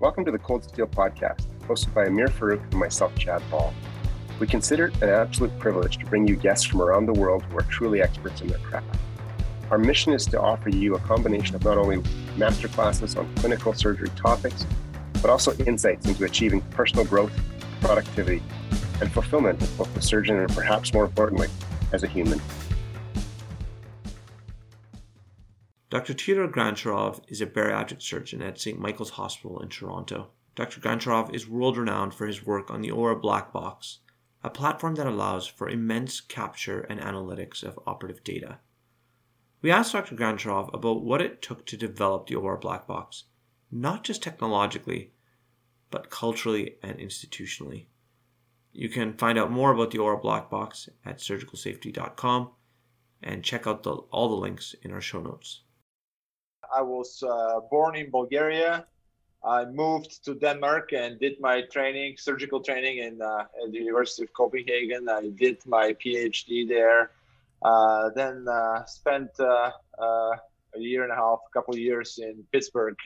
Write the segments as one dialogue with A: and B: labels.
A: Welcome to the Cold Steel Podcast, hosted by Amir Farouk and myself, Chad Ball. We consider it an absolute privilege to bring you guests from around the world who are truly experts in their craft. Our mission is to offer you a combination of not only masterclasses on clinical surgery topics, but also insights into achieving personal growth, productivity, and fulfillment as both a surgeon and perhaps more importantly, as a human.
B: Dr. Theodore Grantcharov is a bariatric surgeon at St. Michael's Hospital in Toronto. Dr. Grantcharov is world renowned for his work on the OR Black Box, a platform that allows for immense capture and analytics of operative data. We asked Dr. Grantcharov about what it took to develop the OR Black Box, not just technologically, but culturally and institutionally. You can find out more about the OR Black Box at surgicalsafety.com and check out the, all the links in our show notes.
C: I was uh, born in Bulgaria. I moved to Denmark and did my training, surgical training, in uh, at the University of Copenhagen. I did my PhD there. Uh, then uh, spent uh, uh, a year and a half, a couple of years in Pittsburgh,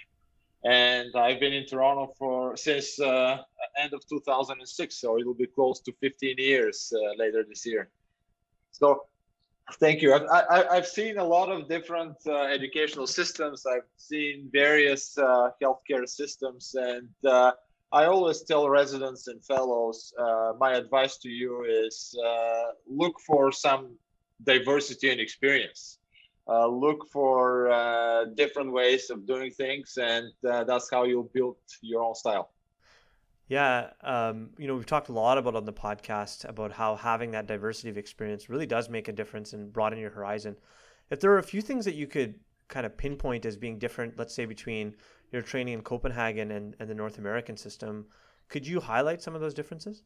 C: and I've been in Toronto for since end of 2006. So it will be close to 15 years later this year. So Thank you. I've, I, have seen a lot of different uh, educational systems. I've seen various uh, healthcare systems, and uh, I always tell residents and fellows uh, my advice to you is uh, look for some diversity and experience. Uh, look for different ways of doing things, and that's how you'll build your own style.
B: Yeah, um, you know, we've talked a lot about on the podcast about how having that diversity of experience really does make a difference and broaden your horizon. If there are a few things that you could kind of pinpoint as being different, let's say between your training in Copenhagen and, and the North American system, could you highlight some of those differences?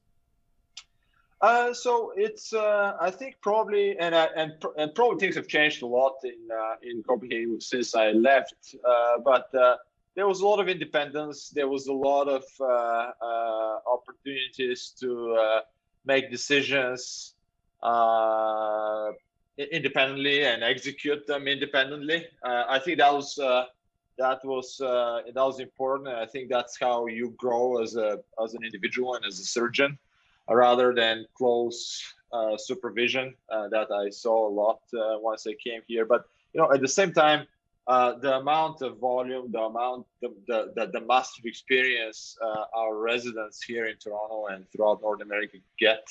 C: Uh, so it's uh, I think probably and uh, and and probably things have changed a lot in uh, in Copenhagen since I left. Uh, but uh, there was a lot of independence. There was a lot of uh, uh, opportunities to uh, make decisions uh, independently and execute them independently. Uh, I think that was uh, that was that was important. I think that's how you grow as a as an individual and as a surgeon, rather than close supervision that I saw a lot once I came here. But you know, at the same time uh, the amount of volume, the amount, the, the, the, the massive experience uh, our residents here in Toronto and throughout North America get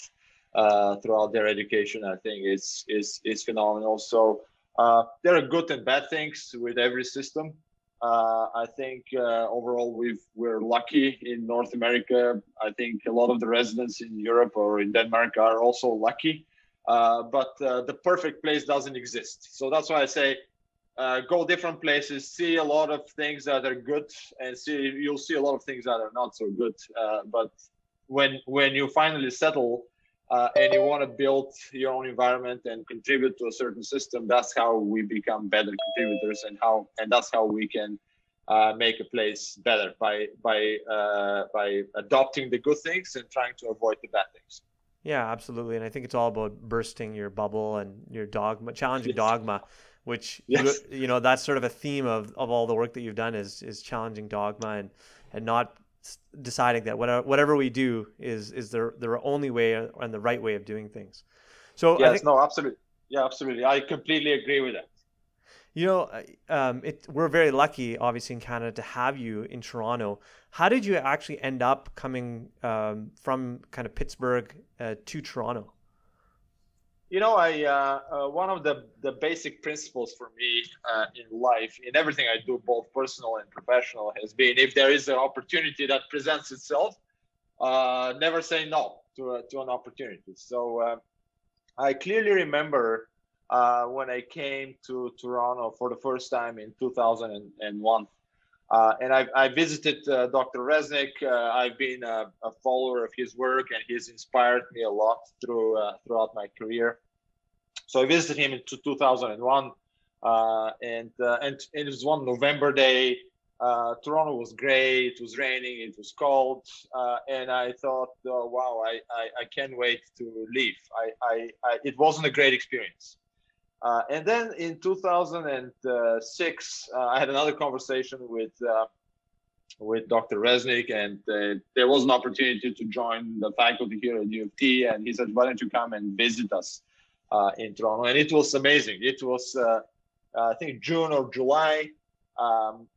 C: uh, throughout their education, I think is is is phenomenal. So uh, there are good and bad things with every system. Uh, I think overall we've we're lucky in North America. I think a lot of the residents in Europe or in Denmark are also lucky. but the perfect place doesn't exist. So that's why I say uh, go different places, see a lot of things that are good, and see you'll see a lot of things that are not so good. Uh, but when when you finally settle uh, and you want to build your own environment and contribute to a certain system, that's how we become better contributors, and how and that's how we can uh, make a place better by by uh, by adopting the good things and trying to avoid the bad things.
B: Yeah, absolutely, and I think it's all about bursting your bubble and your dogma, challenging dogma which yes. you, you know that's sort of a theme of, of all the work that you've done is is challenging dogma and and not deciding that whatever whatever we do is is the the only way and the right way of doing things.
C: So yes, think, no, absolutely, yeah, absolutely, I completely agree with that.
B: You know, um, it, we're very lucky, obviously, in Canada to have you in Toronto. How did you actually end up coming um, from kind of Pittsburgh uh, to Toronto?
C: You know i uh, uh, one of the the basic principles for me uh, in life in everything i do both personal and professional has been if there is an opportunity that presents itself uh, never say no to, a, to an opportunity. So uh, i clearly remember uh, when i came to toronto for the first time in 2001 uh, and I, I visited uh, Dr. Reznick. Uh, I've been a, a, follower of his work, and he's inspired me a lot through uh, throughout my career. So I visited him in 2001, uh, and, uh, and it was one November day. Toronto was great. It was raining. It was cold, and I thought, oh, "Wow, I, I, I can't wait to leave." I, I, I it wasn't a great experience. Uh, and then in 2006, uh, I had another conversation with uh, with Dr. Reznick, and uh, there was an opportunity to join the faculty here at U of T, and he said, "Why don't you come and visit us uh, in Toronto?" And it was amazing. It was, uh, I think, June or July. Um,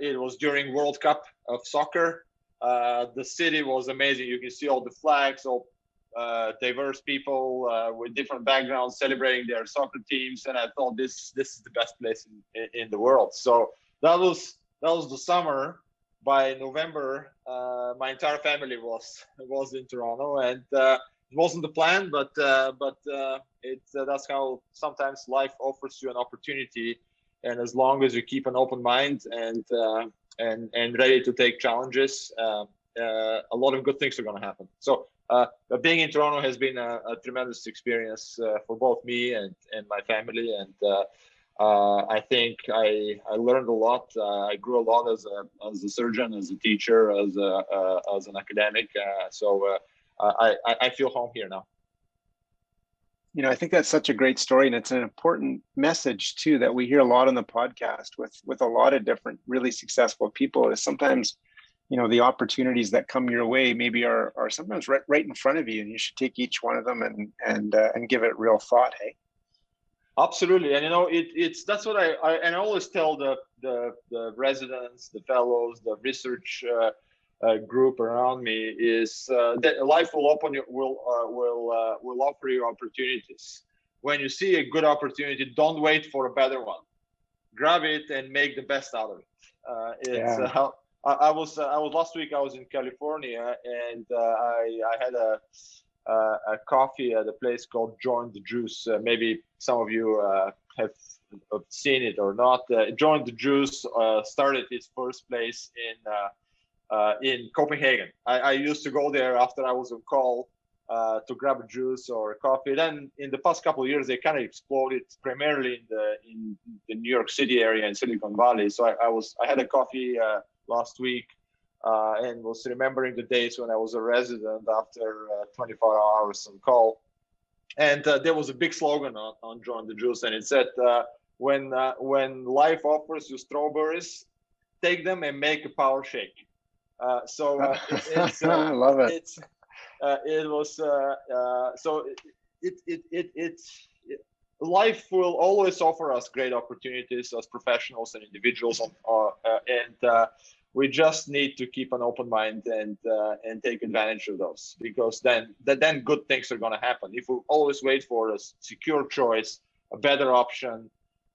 C: it was during World Cup of soccer. The city was amazing. You can see all the flags, all uh, diverse people uh, with different backgrounds celebrating their soccer teams, and I thought this this is the best place in, in the world. So that was that was the summer by November, uh, my entire family was was in Toronto, and uh, it wasn't the plan, but uh, but uh, uh, that's how sometimes life offers you an opportunity, and as long as you keep an open mind and and and ready to take challenges, a lot of good things are going to happen. So. Being in Toronto has been a, a tremendous experience for both me and, and my family, and uh, I think I, I learned a lot. Uh, I grew a lot as a, as a surgeon, as a teacher, as, a, uh, as an academic. Uh, so uh, I, I feel home here now.
D: You know, I think that's such a great story, and it's an important message too that we hear a lot on the podcast with with a lot of different really successful people. Is sometimes, you know, the opportunities that come your way maybe are are sometimes right right in front of you, and you should take each one of them and and uh, and give it real thought. Hey.
C: Absolutely, and you know it, it's that's what I, I and I always tell the the, the residents, the fellows, the research uh, uh, group around me is uh, that life will open you will uh, will uh, will offer you opportunities. When you see a good opportunity, don't wait for a better one. Grab it and make the best out of it. Uh, it's yeah. I, was I was last week I was in California and I I had a uh, a coffee at a place called Joe & the Juice. Uh, maybe some of you uh, have seen it or not. Uh, Joe & the Juice uh, started its first place in uh, in Copenhagen. I, I, used to go there after I was on call to grab a juice or a coffee. Then in the past couple of years, they kind of exploded primarily in the in the New York City area and Silicon Valley. So I, I was I had a coffee last week uh, and was remembering the days when I was a resident after uh, 24 hours on call. And uh, there was a big slogan on, on Joe & the Juice, and it said, uh, "When uh, when life offers you strawberries, take them and make a power shake." Uh, so it, it's,
D: I love it.
C: It's it was so it it it, it it's life will always offer us great opportunities as professionals and individuals uh, uh, and uh, we just need to keep an open mind and uh, and take advantage of those because then then good things are going to happen. If we always wait for a secure choice a better option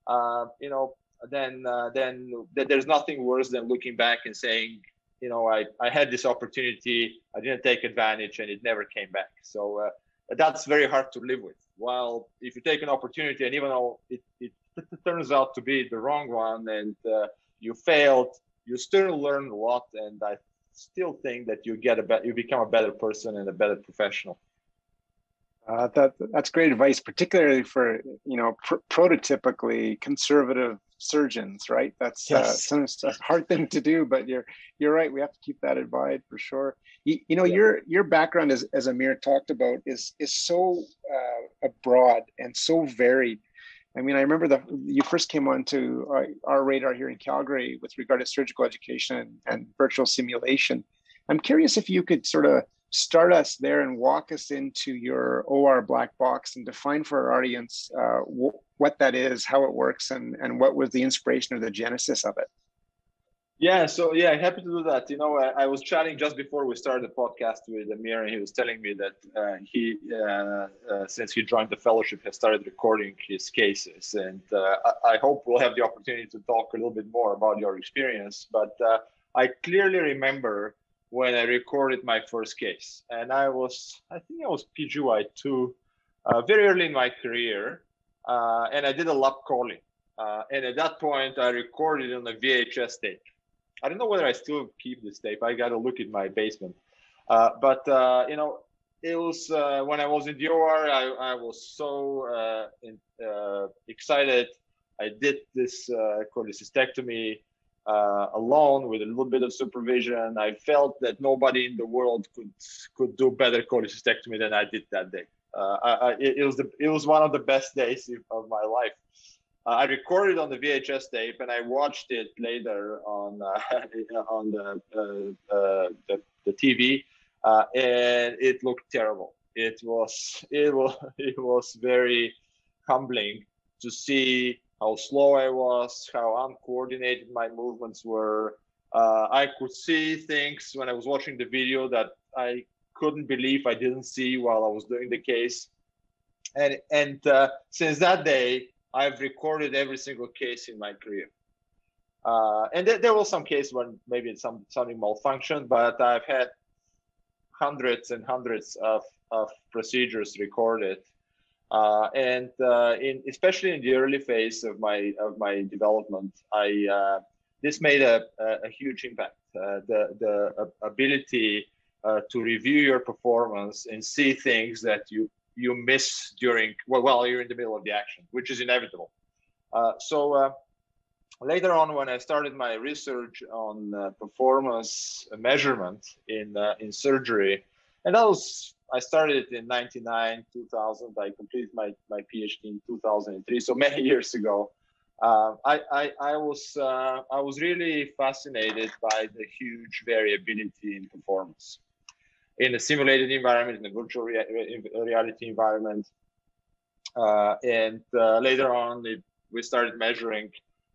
C: uh, you know then uh, then there's nothing worse than looking back and saying you know I, I had this opportunity i didn't take advantage and it never came back. So uh, that's very hard to live with while if you take an opportunity and even though it, it turns out to be the wrong one and uh, you failed you still learn a lot, and I still think that you get a better, you become a better person and a better professional.
D: Uh, that that's great advice, particularly for you know pr- prototypically conservative surgeons, right? That's uh, yes. uh, a hard thing to do, but you're you're right. We have to keep that in mind for sure. You, you know yeah. your your background, as as Amir talked about, is is so uh, broad and so varied I mean, I remember the you first came on to our, our radar here in Calgary with regard to surgical education and virtual simulation. I'm curious if you could sort of start us there and walk us into your OR black box and define for our audience uh, w- what that is, how it works, and and what was the inspiration or the genesis of it.
C: Yeah, so yeah, happy to do that. You know, I, I, was chatting just before we started the podcast with Amir, and he was telling me that uh, he, uh, uh, since he joined the fellowship, has started recording his cases. And uh, I, I, hope we'll have the opportunity to talk a little bit more about your experience. But uh, I clearly remember when I recorded my first case, and I was, I think I was PGY two, uh, very early in my career, and I did a lap chole. and at that point, I recorded on a VHS tape I don't know whether I still keep this tape. I got to look in my basement. Uh, but uh, you know, it was uh, when I was in the OR. I, I was so uh, in, uh, excited. I did this uh, alone with a little bit of supervision. I felt that nobody in the world could could do better cholecystectomy than I did that day. I, I, it, was the it was one of the best days of my life. uh, I recorded on the VHS tape and I watched it later on uh, on the, uh, uh, the, the TV, uh, and it looked terrible. It was it was it was very humbling to see how slow I was, how uncoordinated my movements were. Uh, I could see things when I was watching the video that I couldn't believe I didn't see while I was doing the case. And and uh, since that day, I've recorded every single case in my career. Uh, and th- there was some case when maybe some something malfunctioned, but I've had hundreds and hundreds of, of procedures recorded. Uh, and uh, in especially in the early phase of my of my development, I uh, this made a, a, huge impact. Uh, the the ability uh, to review your performance and see things that you you miss during well while you're in the middle of the action, which is inevitable. Uh, so later on, when I started my research on performance measurement in in surgery, and that was I started in 99, 2000. I completed my, my PhD in 2003, so many years ago. Uh, I, I, I, was uh, I was really fascinated by the huge variability in performance in a simulated environment, in a virtual rea- reality environment. Uh, and uh, later on, it, we started measuring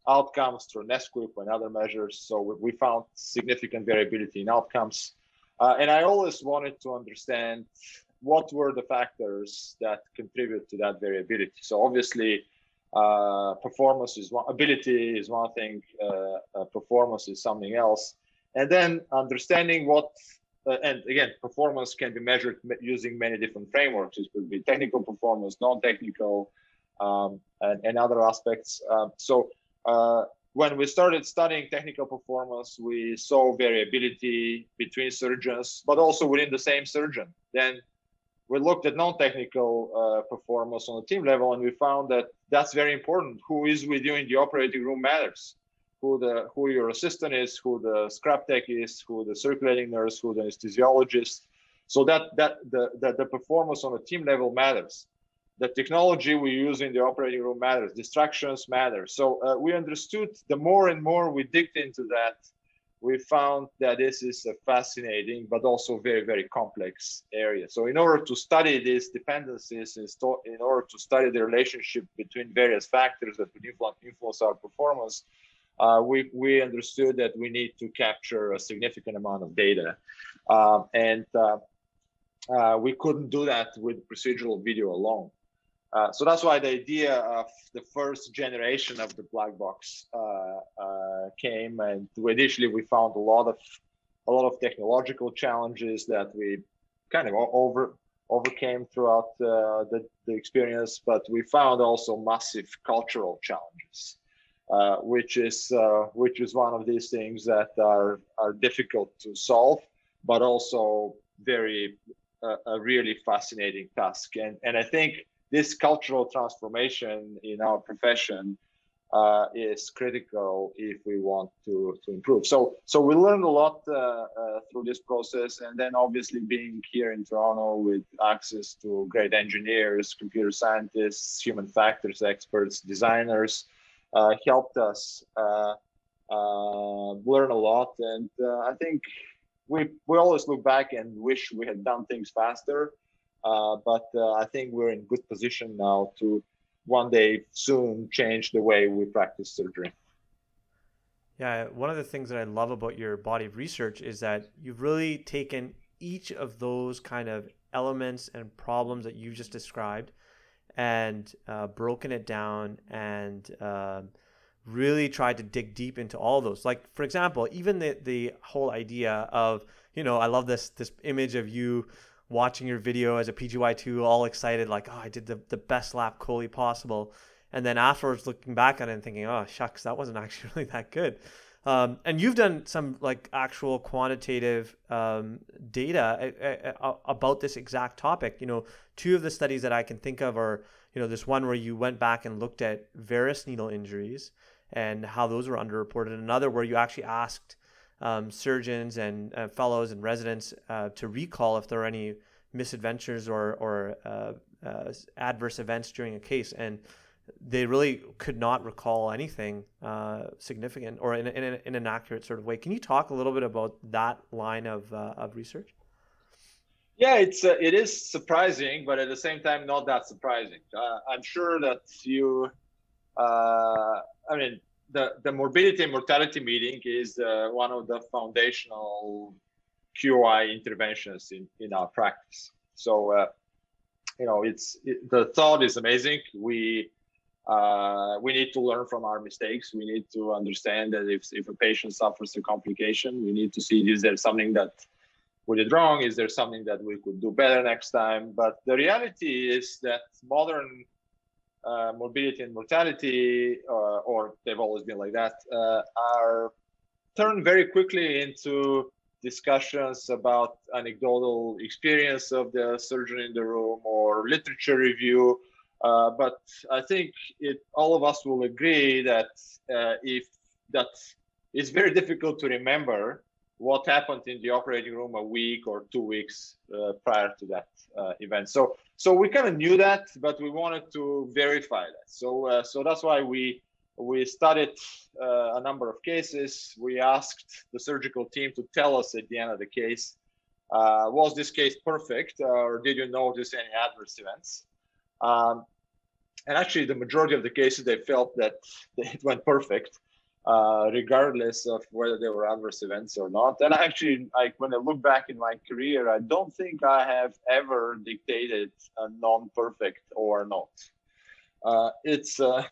C: outcomes through NSQIP and other measures. So we, we found significant variability in outcomes. Uh, and I always wanted to understand what were the factors that contribute to that variability. So obviously, uh, performance is one, ability is one thing, uh, uh performance is something else, and then understanding what uh, and again, performance can be measured using many different frameworks. It could be technical performance, non-technical, um, and, and, other aspects. Um, so uh, when we started studying technical performance, we saw variability between surgeons, but also within the same surgeon. Then we looked at non-technical uh, performance on the team level, and we found that that's very important. Who is with you in the operating room matters who the who your assistant is, who the scrub tech is, who the circulating nurse, who the anesthesiologist. So that that the, the, the performance on a team level matters. The technology we use in the operating room matters. Distractions matter. So uh, we understood the more and more we digged into that, we found that this is a fascinating but also very very complex area. So in order to study these dependencies, in order to study the relationship between various factors that would influence our performance, uh, we, we understood that we need to capture a significant amount of data. Um, and uh, uh, we couldn't do that with procedural video alone. Uh, so that's why the idea of the first generation of the black box uh, uh, came. And initially we found a lot of a lot of technological challenges that we kind of over overcame throughout the, the experience, but we found also massive cultural challenges. Uh, which is uh, which is one of these things that are are difficult to solve, but also very uh, a really fascinating task. And and I think this cultural transformation in our profession uh, is critical if we want to, to improve. So so we learned a lot uh, uh, through this process, and then obviously being here in Toronto with access to great engineers, computer scientists, human factors experts, designers, uh, helped us uh, uh, learn a lot. And I think we we always look back and wish we had done things faster. But I think we're in good position now to one day soon change the way we practice surgery.
B: Yeah, one of the things that I love about your body of research is that you've really taken each of those kind of elements and problems that you just described and uh, broken it down and uh, really tried to dig deep into all those. Like for example, even the the whole idea of you know I love this this image of you watching your video as a PGY2 all excited like oh I did the, the best lap chole possible and then afterwards looking back on it and thinking oh shucks that wasn't actually really that good um, and you've done some like actual quantitative um, data uh, uh, about this exact topic. You know, two of the studies that I can think of are, you know, this one where you went back and looked at varus needle injuries and how those were underreported. Another where you actually asked um, surgeons and uh, fellows and residents uh, to recall if there are any misadventures or, or uh, uh, adverse events during a case. And they really could not recall anything uh, significant or in, in, in, an accurate sort of way. Can you talk a little bit about that line of, uh, of research?
C: Yeah, it's it is surprising, but at the same time, not that surprising. I'm sure that you, I mean, the the morbidity and mortality meeting is uh, one of the foundational QI interventions in in our practice. So, you know, it's it, the thought is amazing. We uh, we need to learn from our mistakes. We need to understand that if, if a patient suffers a complication, we need to see is there something that we did wrong? Is there something that we could do better next time? But the reality is that modern uh, morbidity and mortality, uh, or they've always been like that, uh, are turned very quickly into discussions about anecdotal experience of the surgeon in the room or literature review. Uh, but I think it, all of us will agree that uh, if that it's very difficult to remember what happened in the operating room a week or two weeks uh, prior to that uh, event. So, so we kind of knew that, but we wanted to verify that. So, uh, so that's why we we studied a number of cases. We asked the surgical team to tell us at the end of the case, was this case perfect, or did you notice any adverse events? Um, and actually the majority of the cases they felt that it went perfect uh, regardless of whether there were adverse events or not and actually like when i look back in my career i don't think i have ever dictated a non-perfect or not uh, it's uh,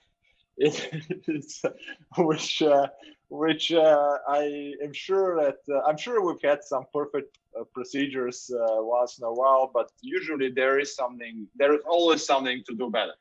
C: it, it's which uh, which uh, I am sure that I'm sure we've had some perfect procedures once in a while, but usually there is something. There is always something to do better.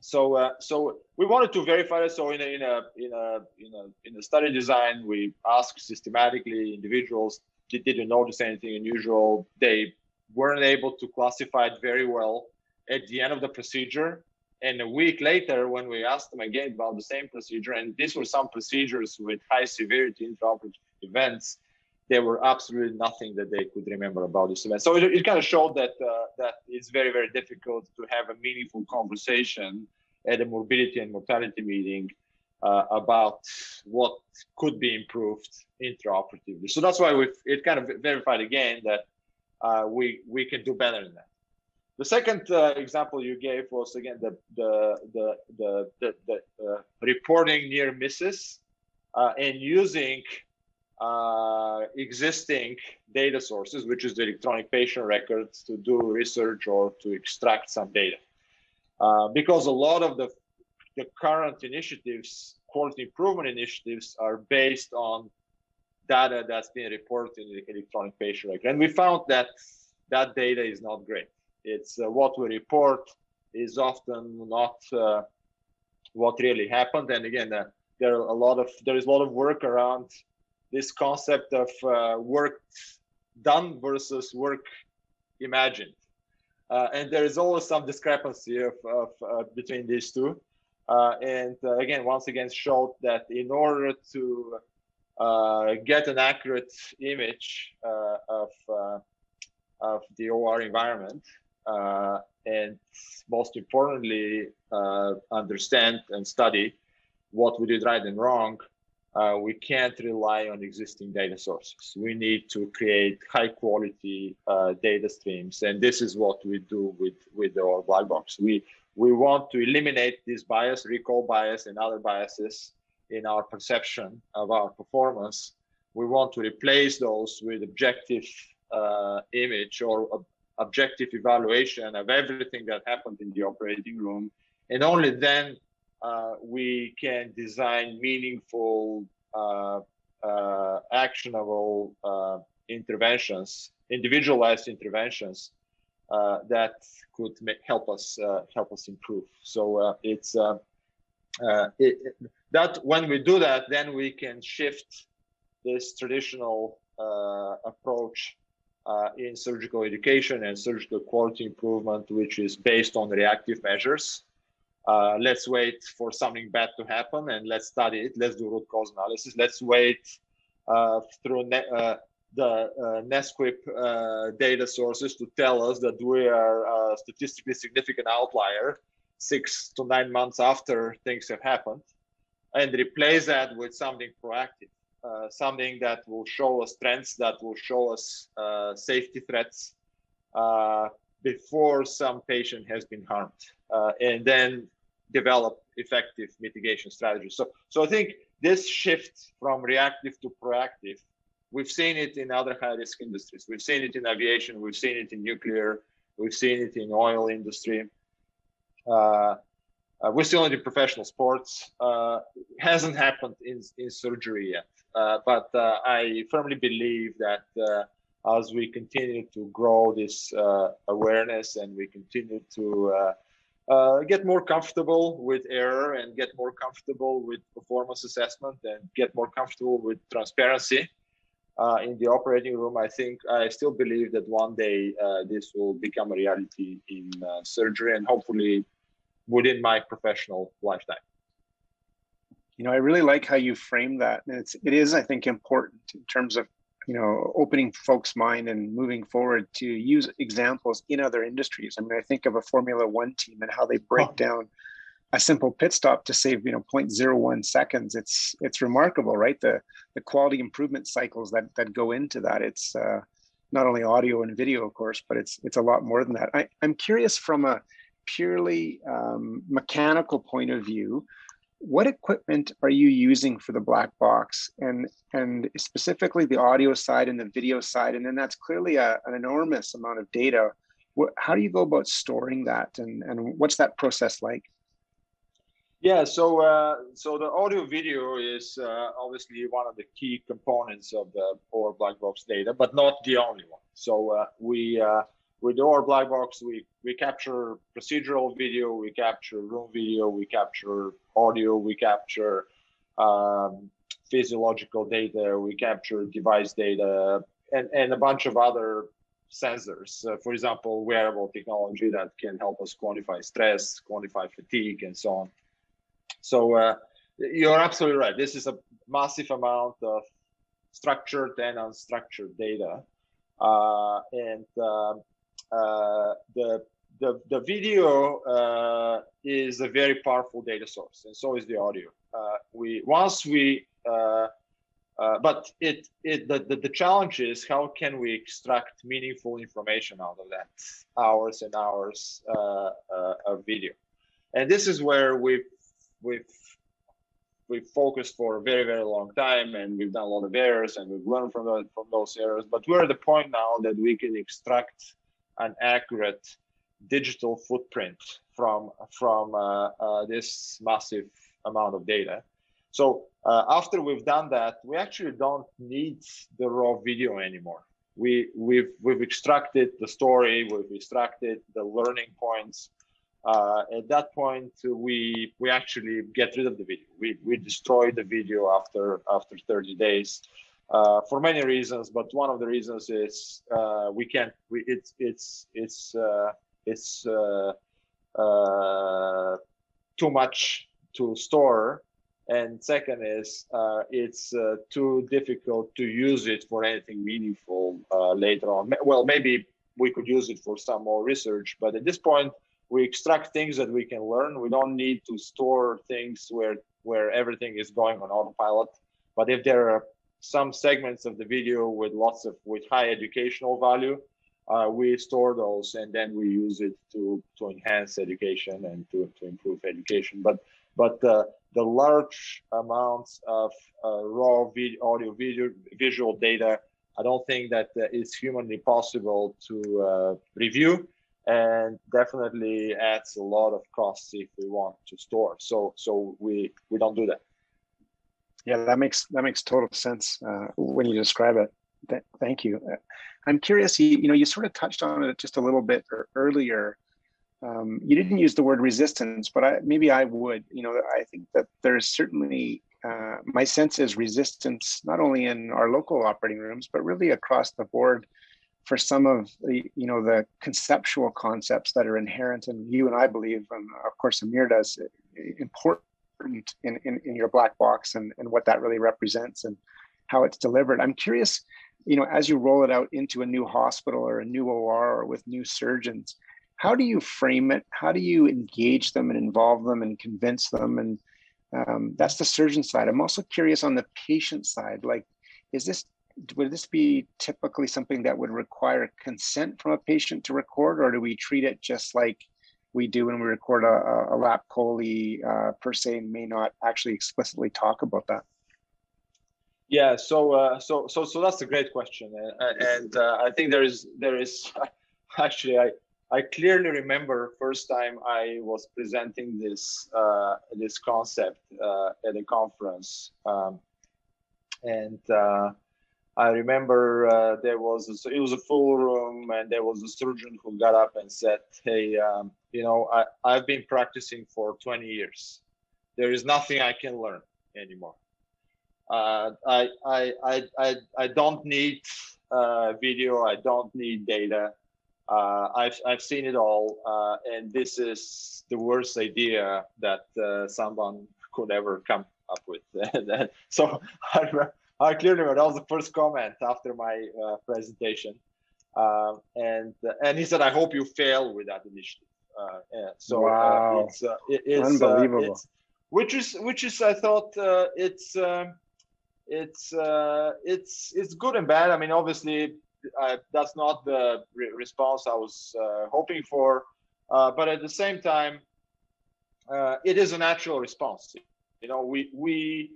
C: So uh, so we wanted to verify it. So in a in a in a in a in a study design, we asked systematically individuals did, did you notice anything unusual? They weren't able to classify it very well at the end of the procedure. And a week later, when we asked them again about the same procedure, and these were some procedures with high severity intraoperative events, there were absolutely nothing that they could remember about this event. So it, it kind of showed that uh, that it's very very difficult to have a meaningful conversation at a morbidity and mortality meeting uh, about what could be improved intraoperatively. So that's why we it kind of verified again that uh, we we can do better than that. The second uh, example you gave was again the the the the, the, the uh, reporting near misses uh, and using uh, existing data sources, which is the electronic patient records, to do research or to extract some data. Uh, because a lot of the, the current initiatives, quality improvement initiatives, are based on data that's being reported in the electronic patient record. And we found that that data is not great. It's uh, what we report is often not uh, what really happened. And again, uh, there are a lot of there is a lot of work around this concept of uh, work done versus work imagined. Uh, and there is always some discrepancy of, of uh, between these two. Uh, and uh, again, once again, showed that in order to uh, get an accurate image of of the OR environment, and most importantly, understand and study what we did right and wrong, uh, we can't rely on existing data sources. We need to create high quality uh, data streams. And this is what we do with, with our black box. We, we want to eliminate this bias, recall bias, and other biases in our perception of our performance. We want to replace those with objective uh, image or objective evaluation of everything that happened in the operating room. And only then uh, we can design meaningful, uh, uh, actionable uh, interventions, individualized interventions uh, that could make, help us help us improve. So it's it, that when we do that, then we can shift this traditional approach uh, in surgical education and surgical quality improvement, which is based on reactive measures uh, let's wait for something bad to happen and let's study it. Let's do root cause analysis. Let's wait uh, through ne- uh, the uh, NSQIP uh, data sources to tell us that we are a statistically significant outlier six to nine months after things have happened and replace that with something proactive, uh, something that will show us trends, that will show us safety threats before some patient has been harmed, uh, and then develop effective mitigation strategies. So, so I think this shift from reactive to proactive, we've seen it in other high-risk industries. We've seen it in aviation. We've seen it in nuclear. We've seen it in oil industry. Uh, uh, we're still in professional sports. Uh, hasn't happened in, in surgery yet. Uh, but uh, I firmly believe that uh, as we continue to grow this uh, awareness and we continue to Uh, get more comfortable with error and get more comfortable with performance assessment and get more comfortable with transparency uh, in the operating room, I think I still believe that one day uh, this will become a reality in surgery and hopefully within my professional lifetime.
D: You know, I really like how you frame that. And it's it is, I think, important in terms of you know opening folks' mind and moving forward to use examples in other industries. I mean, I think of a Formula One team and how they break oh. down a simple pit stop to save you know 0.01 seconds. It's it's remarkable, right? The the quality improvement cycles that that go into that. It's uh, not only audio and video, of course, but it's it's a lot more than that. I, I'm curious from a purely um, mechanical point of view, what equipment are you using for the black box? And and specifically the audio side and the video side and then that's clearly a, an enormous amount of data. How do you go about storing that and and what's that process like?
C: Yeah so uh, so the audio video is uh, obviously one of the key components of the or black box data but not the only one. So uh, we uh, with our black box, we, we capture procedural video, we capture room video, we capture audio, we capture um, physiological data, we capture device data, and, and a bunch of other sensors. Uh, for example, wearable technology that can help us quantify stress, quantify fatigue, and so on. So uh, you're absolutely right. This is a massive amount of structured and unstructured data. Uh, and uh, the the, the video uh, is a very powerful data source, and so is the audio. Uh, we once we uh, uh, but it it the, the, the challenge is how can we extract meaningful information out of that hours and hours uh, of video, and this is where we've we've we've focused for a very very long time, and we've done a lot of errors, and we've learned from the, from those errors. But we're at the point now that we can extract an accurate digital footprint from from uh, uh, this massive amount of data. So uh, after we've done that, we actually don't need the raw video anymore. We we've we've extracted the story, we've extracted the learning points. Uh, at that point, we we actually get rid of the video. We we destroy the video after after 30 days uh, for many reasons, but one of the reasons is uh, we can't. We, it's it's it's uh, it's uh, uh, too much to store, and second is uh, it's too difficult to use it for anything meaningful later on. Well, maybe we could use it for some more research, but at this point, we extract things that we can learn. We don't need to store things where where everything is going on autopilot. But if there are some segments of the video with lots of with high educational value. Uh, we store those and then we use it to to enhance education and to, to improve education. But but uh, the large amounts of uh, raw video, audio video visual data i don't think that uh, it's humanly possible to uh, review and definitely adds a lot of costs if we want to store. So so we we don't do that
D: yeah, that makes that makes total sense uh, when you describe it. Th- thank you. Uh, I'm curious. You, you know, you sort of touched on it just a little bit earlier. Um, you didn't use the word resistance, but I, maybe I would. You know, I think that there's certainly uh, my sense is resistance not only in our local operating rooms, but really across the board for some of the you know the conceptual concepts that are inherent and you and I believe, and of course Amir does, important important in, in, in your black box and, and what that really represents and how it's delivered. I'm curious, you know, as you roll it out into a new hospital or a new OR or with new surgeons, how do you frame it? How do you engage them and involve them and convince them? And um, that's the surgeon side. I'm also curious on the patient side. Like, is this would this be typically something that would require consent from a patient to record, or do we treat it just like we do when we record a, a lap chole uh, per se, may not actually explicitly talk about that?
C: Yeah, so uh, so so so that's a great question, and, and uh, I think there is there is actually I I clearly remember first time I was presenting this uh, this concept uh, at a conference, um, and uh, I remember uh, there was a, it was a full room, and there was a surgeon who got up and said, "Hey, um, you know, I I've been practicing for 20 years. There is nothing I can learn anymore. Uh, I, I I I I don't need uh, video. I don't need data." uh, I've I've seen it all, uh, and this is the worst idea that uh, someone could ever come up with. so I, I clearly that was the first comment after my uh, presentation, um, and and he said, "I hope you fail with that initiative." Uh, so uh,
D: wow.
C: it's it, it's
D: unbelievable.
C: It's, which is which is I thought it's. Um, it's it's it's good and bad. I mean, obviously, uh, that's not the re- response I was uh, hoping for. Uh, but at the same time, uh, it is a natural response. You know, we we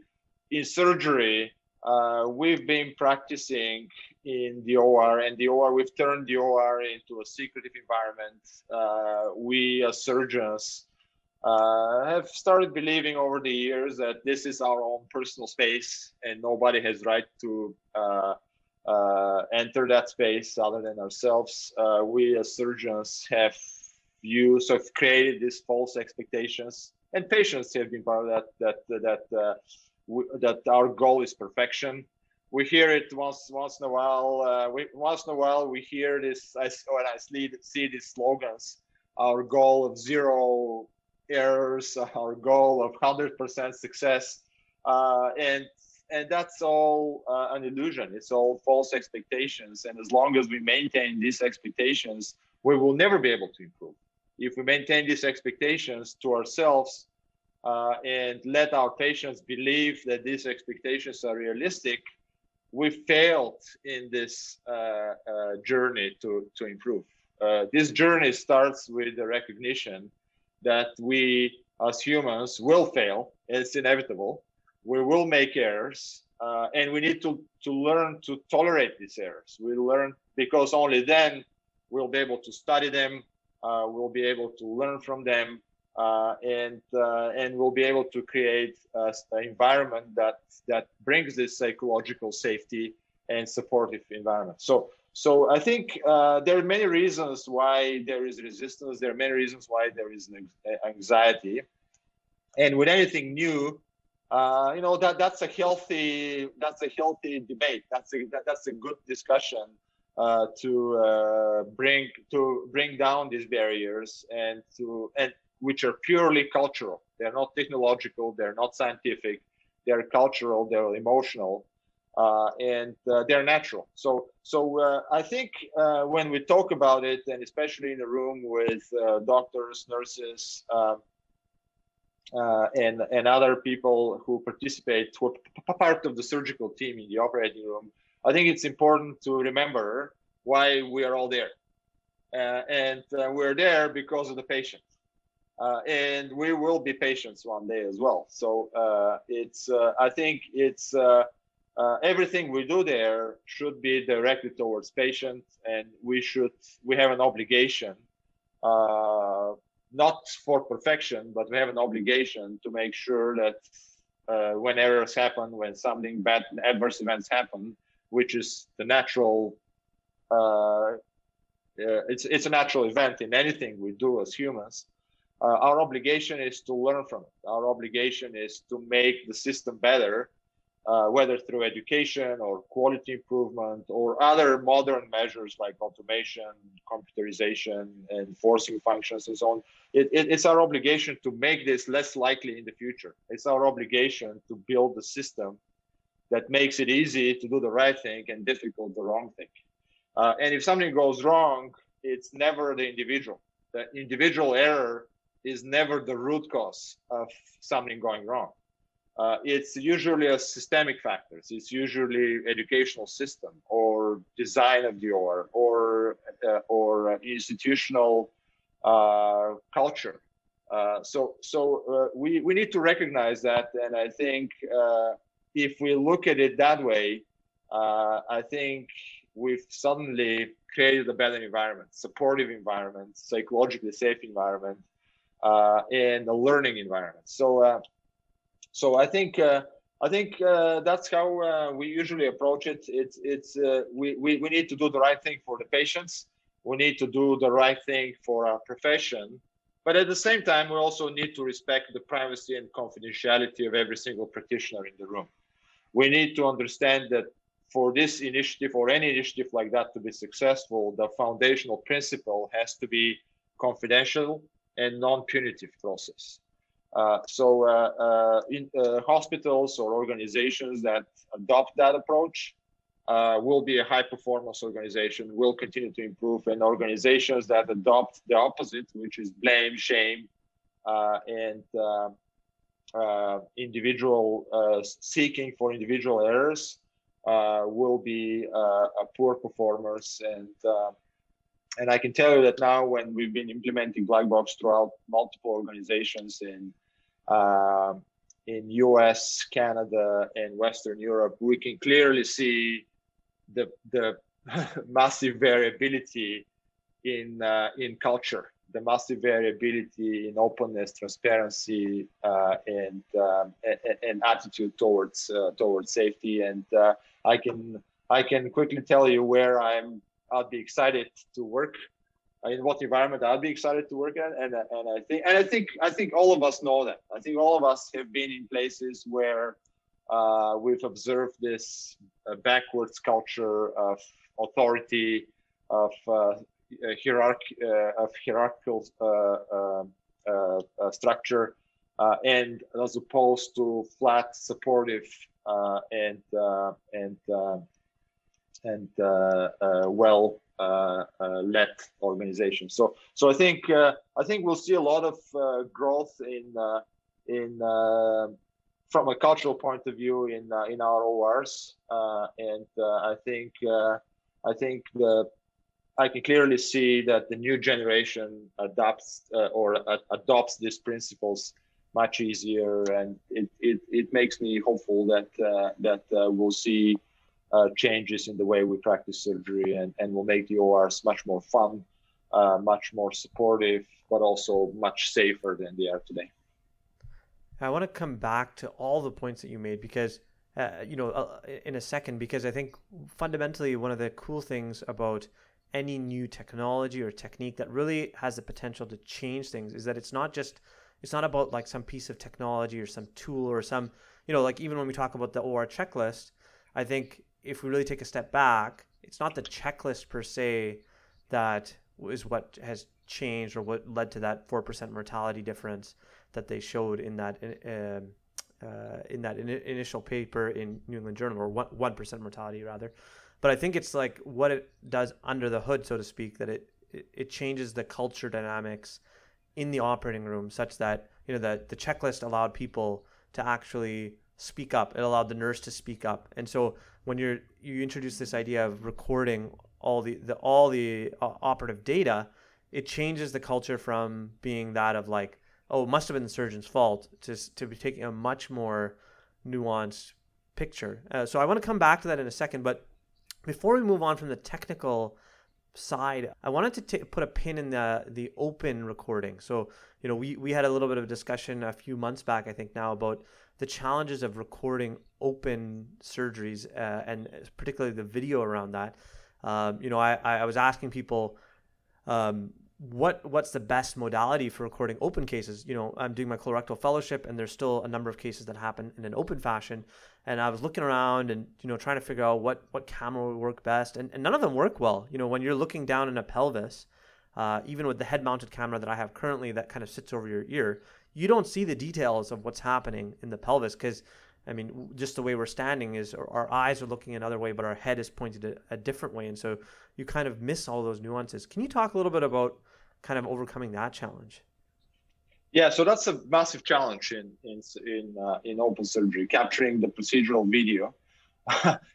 C: in surgery uh, we've been practicing in the OR, and the OR we've turned the OR into a secretive environment. Uh, we as surgeons. have started believing over the years that this is our own personal space and nobody has right to uh, enter that space other than ourselves. Uh, we as surgeons have used, have created these false expectations, and patients have been part of that. That that uh, that our goal is perfection. We hear it once once in a while. Uh, we, once in a while, we hear this. I, when I see, see these slogans, our goal of zero errors, our goal of hundred percent success, uh, and and that's all uh, an illusion. It's all false expectations. And as long as we maintain these expectations, we will never be able to improve. If we maintain these expectations to ourselves uh, and let our patients believe that these expectations are realistic, we failed in this uh, uh journey to, to improve. Uh, this journey starts with the recognition that we as humans will fail. It's inevitable we will make errors uh, and we need to to learn to tolerate these errors we learn because only then we'll be able to study them uh, we'll be able to learn from them uh, and uh, and we'll be able to create an environment that that brings this psychological safety and supportive environment so so I think uh, there are many reasons why there is resistance. There are many reasons why there is anxiety. And with anything new, uh, you know that that's a healthy that's a healthy debate. That's a that, that's a good discussion uh, to uh, bring to bring down these barriers and to and which are purely cultural. They're not technological. They're not scientific. They're cultural. They're emotional. Uh, and uh, they're natural. So, so uh, I think when we talk about it, and especially in a room with doctors, nurses, um, uh, and and other people who participate who are part of the surgical team in the operating room i think it's important to remember why we are all there uh, and uh, we're there because of the patient uh, and we will be patients one day as well so uh, it's uh, i think it's everything we do there should be directed towards patients and we should we have an obligation not for perfection, but we have an obligation to make sure that uh, when errors happen, when something bad, adverse events happen, which is the natural, uh, uh, it's it's a natural event in anything we do as humans. Uh, our obligation is to learn from it. Our obligation is to make the system better uh, whether through education or quality improvement or other modern measures like automation, computerization, and forcing functions and so on. It, it, it's our obligation to make this less likely in the future. It's our obligation to build a system that makes it easy to do the right thing and difficult the wrong thing. Uh, and if something goes wrong, it's never the individual. the individual error is never the root cause of something going wrong. Uh, it's usually a systemic factors. It's usually educational system or design of the OR or uh, or institutional uh, culture. Uh, so so uh, we we need to recognize that, and I think uh, if we look at it that way, I think we've suddenly created a better environment, supportive environment, psychologically safe environment, and the learning environment. So so I think uh, I think uh, that's how uh, we usually approach it. It's it's uh, we, we we need to do the right thing for the patients. We need to do the right thing for our profession, but at the same time, we also need to respect the privacy and confidentiality of every single practitioner in the room. We need to understand that for this initiative or any initiative like that to be successful, the foundational principle has to be confidential and non-punitive process. Uh, so uh, uh, in hospitals or organizations that adopt that approach will be a high performance organization, will continue to improve, and organizations that adopt the opposite, which is blame, shame, and uh, individual uh, seeking for individual errors uh, will be poor performers and and I can tell you that now when we've been implementing black box throughout multiple organizations in uh, in US, Canada, and Western Europe, we can clearly see the the massive variability in uh, in culture, the massive variability in openness, transparency, uh, and, um, and, and attitude towards uh, towards safety. And uh, I can I can quickly tell you where I'm. I'll be excited to work in what environment I'd be excited to work at. And, and I think and I think I think all of us know that. I think all of us have been in places where uh, we've observed this uh, backwards culture of authority, of uh, hierarchy, uh, of hierarchical uh, um, uh, structure, and as opposed to flat, supportive, and and and well uh, uh, led organization. So so I think uh, I think we'll see a lot of growth in in from a cultural point of view in in our ORs, and I think I think the I can clearly see that the new generation adopts uh, or uh, adopts these principles much easier, and it, it, it makes me hopeful that uh, that we'll see uh, changes in the way we practice surgery and, and will make the ORs much more fun, uh, much more supportive, but also much safer than they are today.
B: I want to come back to all the points that you made because, uh, you know, uh, in a second, because I think fundamentally one of the cool things about any new technology or technique that really has the potential to change things is that it's not just, it's not about like some piece of technology or some tool or some, you know, like even when we talk about the OR checklist, I think if we really take a step back, it's not the checklist per se that is what has changed or what led to that four percent mortality difference that they showed in that uh, uh, in that in, initial paper in New England Journal, or one percent mortality rather. But I think it's like what it does under the hood, so to speak, that it it, changes the culture dynamics in the operating room, such that you know that the checklist allowed people to actually speak up. It allowed the nurse to speak up, and so when you're you introduce this idea of recording all the, the all the uh, operative data, it changes the culture from being that of like oh it must have been the surgeon's fault to to be taking a much more nuanced picture. Uh, so I want to come back to that in a second, but before we move on from the technical side, I wanted to t- put a pin in the the open recording. So you know we we had a little bit of a discussion a few months back, I think now about the challenges of recording open surgeries uh, and particularly the video around that. Um, you know, I, I was asking people um, what what's the best modality for recording open cases. You know, I'm doing my colorectal fellowship, and there's still a number of cases that happen in an open fashion. And I was looking around and you know trying to figure out what what camera would work best, and, and none of them work well. You know, when you're looking down in a pelvis. Uh, even with the head mounted camera that I have currently that kind of sits over your ear, you don't see the details of what's happening in the pelvis because I mean, just the way we're standing is our eyes are looking another way, but our head is pointed a, a, different way, and so you kind of miss all those nuances. Can you talk a little bit about kind of overcoming that challenge?
C: Yeah, so that's a massive challenge in in in uh, in open surgery, capturing the procedural video.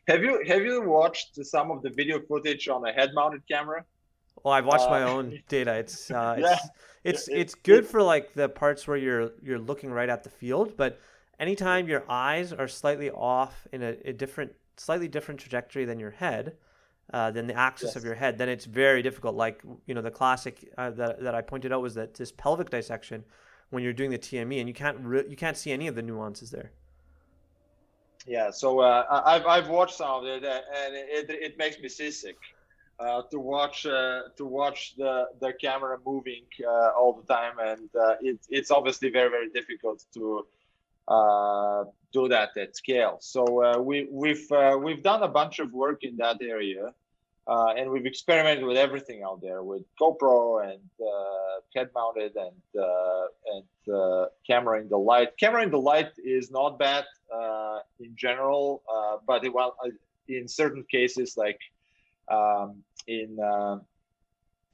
C: have you have you watched some of the video footage on a head-mounted camera?
B: Well, I've watched uh, my own data. It's uh, it's yeah. it's, it's good it, for like the parts where you're you're looking right at the field, but anytime your eyes are slightly off in a, a different, slightly different trajectory than your head, uh, than the axis yes. of your head, then it's very difficult. Like you know, the classic uh, that that I pointed out was that this pelvic dissection, when you're doing the TME, and you can't re- you can't see any of the nuances there.
C: Yeah, so uh, I've I've watched some of it, uh, and it it makes me seasick. Uh, to watch uh, to watch the the camera moving uh, all the time, and uh, it, it's obviously very very difficult to do that at scale. So uh, we, we've uh, we've done a bunch of work in that area, uh, and we've experimented with everything out there with GoPro and uh, head-mounted and uh, and camera in the light. Camera in the light is not bad in general, but it, well, in certain cases like um, in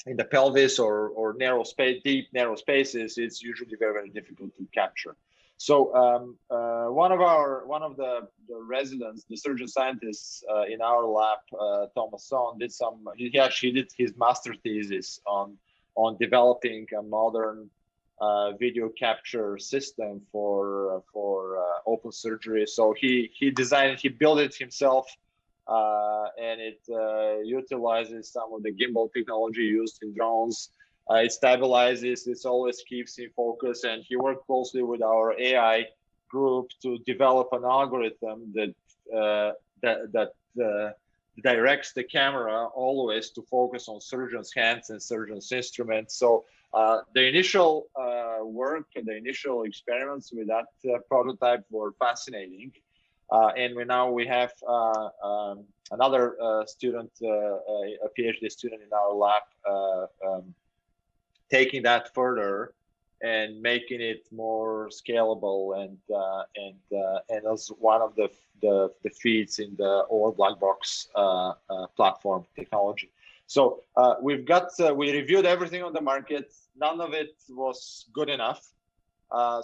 C: in the pelvis or or narrow space, deep narrow spaces, it's usually very very difficult to capture. So um, uh, one of our one of the, the residents, the surgeon scientists uh, in our lab, uh, Thomas Son, did some. He actually did his master thesis on on developing a modern uh, video capture system for for uh, open surgery. So he he designed he built it himself. Uh, and it utilizes some of the gimbal technology used in drones uh, it stabilizes, it always keeps in focus. And he worked closely with our AI group to develop an algorithm that uh, that that uh, directs the camera always to focus on surgeon's hands and surgeon's instruments. So uh, the initial uh, work and the initial experiments with that uh, prototype were fascinating. Uh, and we now we have uh, um, another uh, student, a PhD student in our lab, um, taking that further and making it more scalable and uh, and uh, and as one of the, the, the feeds in the OR black box uh, uh, platform technology. So uh, we've got uh, we reviewed everything on the market. None of it was good enough.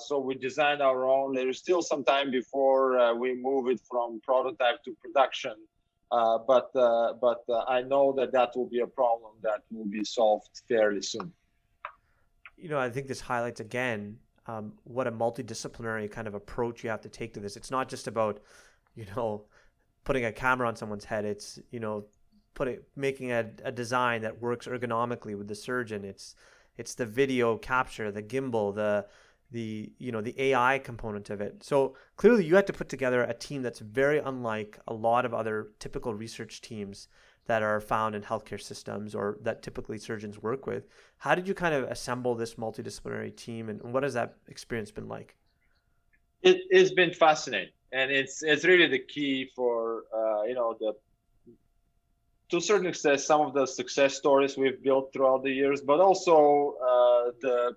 C: so we designed our own. There is still some time before we move it from prototype to production. but but I know that that will be a problem that will be solved fairly soon
B: you know, I think this highlights again um, what a multidisciplinary kind of approach you have to take to this. It's not just about, you know, putting a camera on someone's head. It's you know, putting making a, a design that works ergonomically with the surgeon. It's it's the video capture, the gimbal, the the you know the AI component of it. So clearly, you had to put together a team that's very unlike a lot of other typical research teams that are found in healthcare systems or that typically surgeons work with. How did you kind of assemble this multidisciplinary team, and what has that experience been like?
C: It, has been fascinating, and it's it's really the key for uh, you know the to a certain extent some of the success stories we've built throughout the years, but also uh, the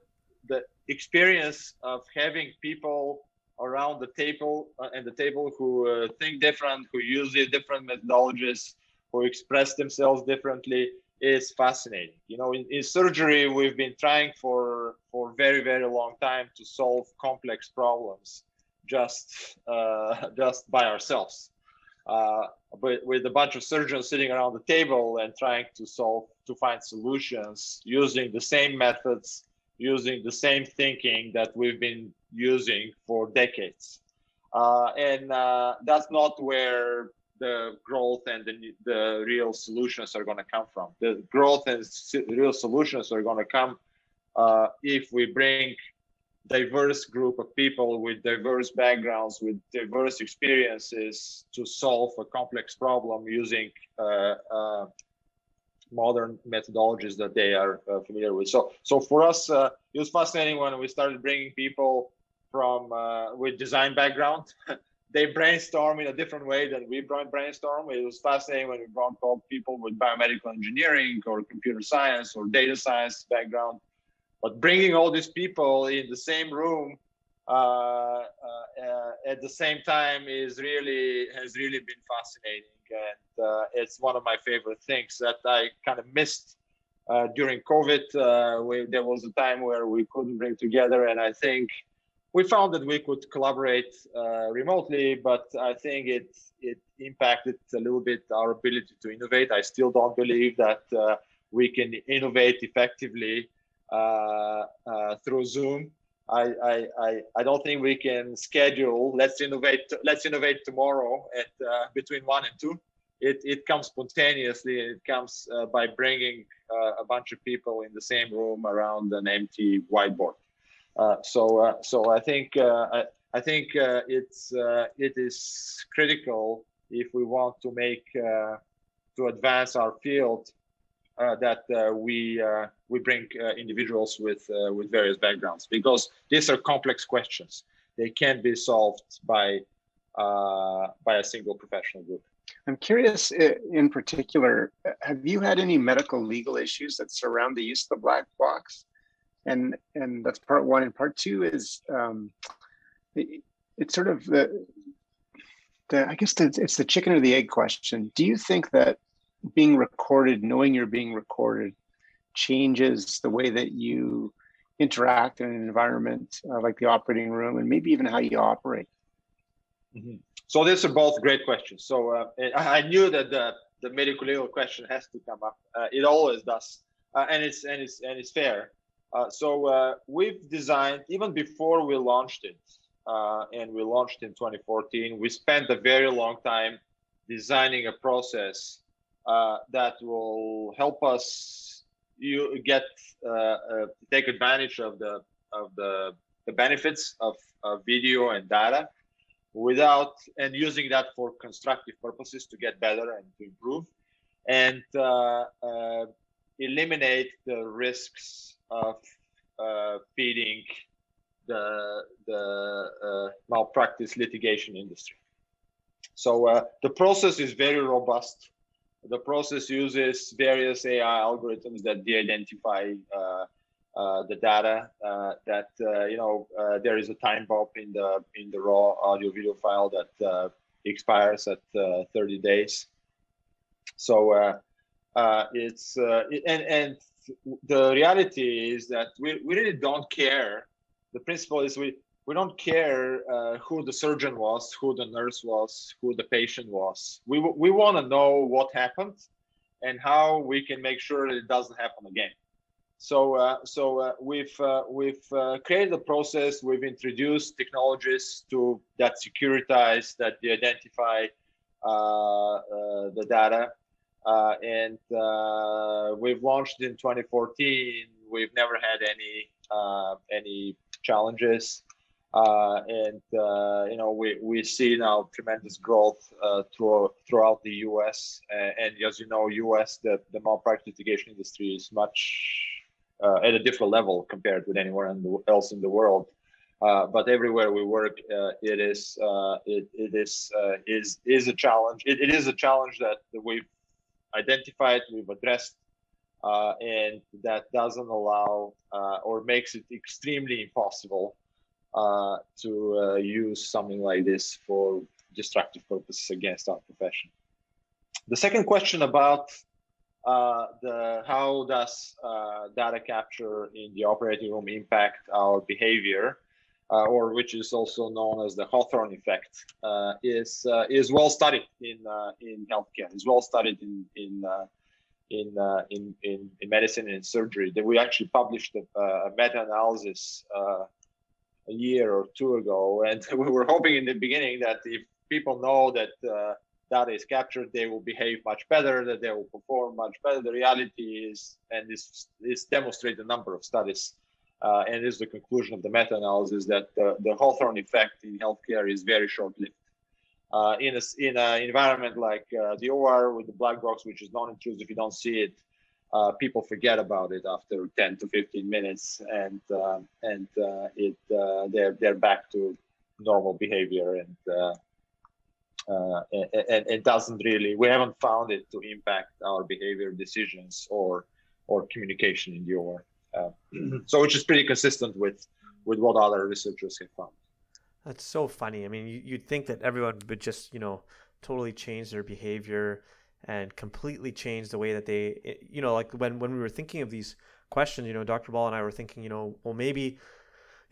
C: the experience of having people around the table uh, and the table who uh, think different, who use different methodologies, who express themselves differently is fascinating. You know, in, in surgery, we've been trying for for very very long time to solve complex problems just uh, just by ourselves. Uh, but with a bunch of surgeons sitting around the table and trying to solve to find solutions using the same methods using the same thinking that we've been using for decades uh, and uh, that's not where the growth and the, the real solutions are going to come from. The growth and real solutions are going to come uh, if we bring diverse group of people with diverse backgrounds, with diverse experiences to solve a complex problem using uh, uh, modern methodologies that they are uh, familiar with. So, so for us, uh, it was fascinating when we started bringing people from uh, with design background they brainstorm in a different way than we brainstorm. It was fascinating when we brought people with biomedical engineering or computer science or data science background. But bringing all these people in the same room uh, uh, uh, at the same time is really has really been fascinating, and uh, it's one of my favorite things that I kind of missed Uh, during COVID, uh, we, there was a time where we couldn't bring together, and I think we found that we could collaborate uh, remotely, but I think it it impacted a little bit our ability to innovate. I still don't believe that uh, we can innovate effectively uh, uh, through Zoom. I, I, I, I, don't think we can schedule let's innovate let's innovate tomorrow at uh, between one and two. It, it comes spontaneously. It comes uh, by bringing a bunch of people in the same room around an empty whiteboard. Uh, so uh, so I think uh, I, I, think uh, it's uh, it is critical if we want to make uh, to advance our field that we we bring individuals with with various backgrounds because these are complex questions. They can't be solved by by a single professional group.
D: I'm curious in particular, have you had any medical legal issues that surround the use of the black box? And and that's part one. And part two is um it, it's sort of the the i guess the, it's the chicken or the egg question. Do you think that being recorded knowing you're being recorded changes the way that you interact in an environment uh, like the operating room and maybe even how you operate?
C: Mm-hmm. so these are both great questions. So uh, i knew that the the medical legal question has to come up. Uh, it always does. Uh, and it's and it's and it's fair uh, so uh, we've designed even before we launched it, uh, and we launched in 2014. We spent a very long time designing a process uh, that will help us you get uh, take advantage of the of the, the benefits of, of video and data without and using that for constructive purposes to get better and to improve and eliminate the risks of uh, feeding the the uh, malpractice litigation industry. So uh, the process is very robust. The process uses various AI algorithms that de-identify uh, uh, the data. Uh, that you know there is a time bomb in the in the raw audio video file that expires at 30 days. So it's and and the reality is that we, we really don't care. The principle is we, we don't care uh, who the surgeon was, who the nurse was, who the patient was. We, we want to know what happened and how we can make sure that it doesn't happen again. So, uh, so uh, we've uh, we've uh, created a process. We've introduced technologies to that securitize, that de identify uh, the data, uh, and uh, we've launched in 2014. We've never had any uh, any challenges, uh, and uh, you know we, we see now tremendous growth uh, through, throughout the U.S. and as you know, U.S. the the malpractice litigation industry is much at a different level compared with anywhere else in the world. but everywhere we work, it is it, it is is is a challenge. It, it is a challenge that we've identified, we've addressed, uh, and that doesn't allow uh, or makes it extremely impossible uh, to uh, use something like this for destructive purposes against our profession. The second question about uh, the how does uh, data capture in the operating room impact our behavior? Uh, or which is also known as the Hawthorne effect, uh, is uh, is well studied in in healthcare. Is well studied in in in, uh, in, in, in medicine and surgery. That we actually published a, a meta-analysis uh, a year or two ago, and we were hoping in the beginning that if people know that uh, data is captured, they will behave much better, that they will perform much better. The reality is, and this is demonstrated a number of studies uh, and is the conclusion of the meta-analysis that uh, the Hawthorne effect in healthcare is very short-lived. Uh, in a in an environment like uh, the OR with the black box, which is non-intrusive, if you don't see it. Uh, people forget about it after 10 to 15 minutes, and uh, and it they're they're back to normal behavior, and and, and it doesn't really. We haven't found it to impact our behavior, decisions, or or communication in the OR. Uh, so which is pretty consistent with with what other researchers have found.
B: That's so funny. I mean, you, would think that everyone would just you know totally change their behavior and completely change the way that they, you know, like when when we were thinking of these questions, you know, Dr. Ball and I were thinking, you know, well maybe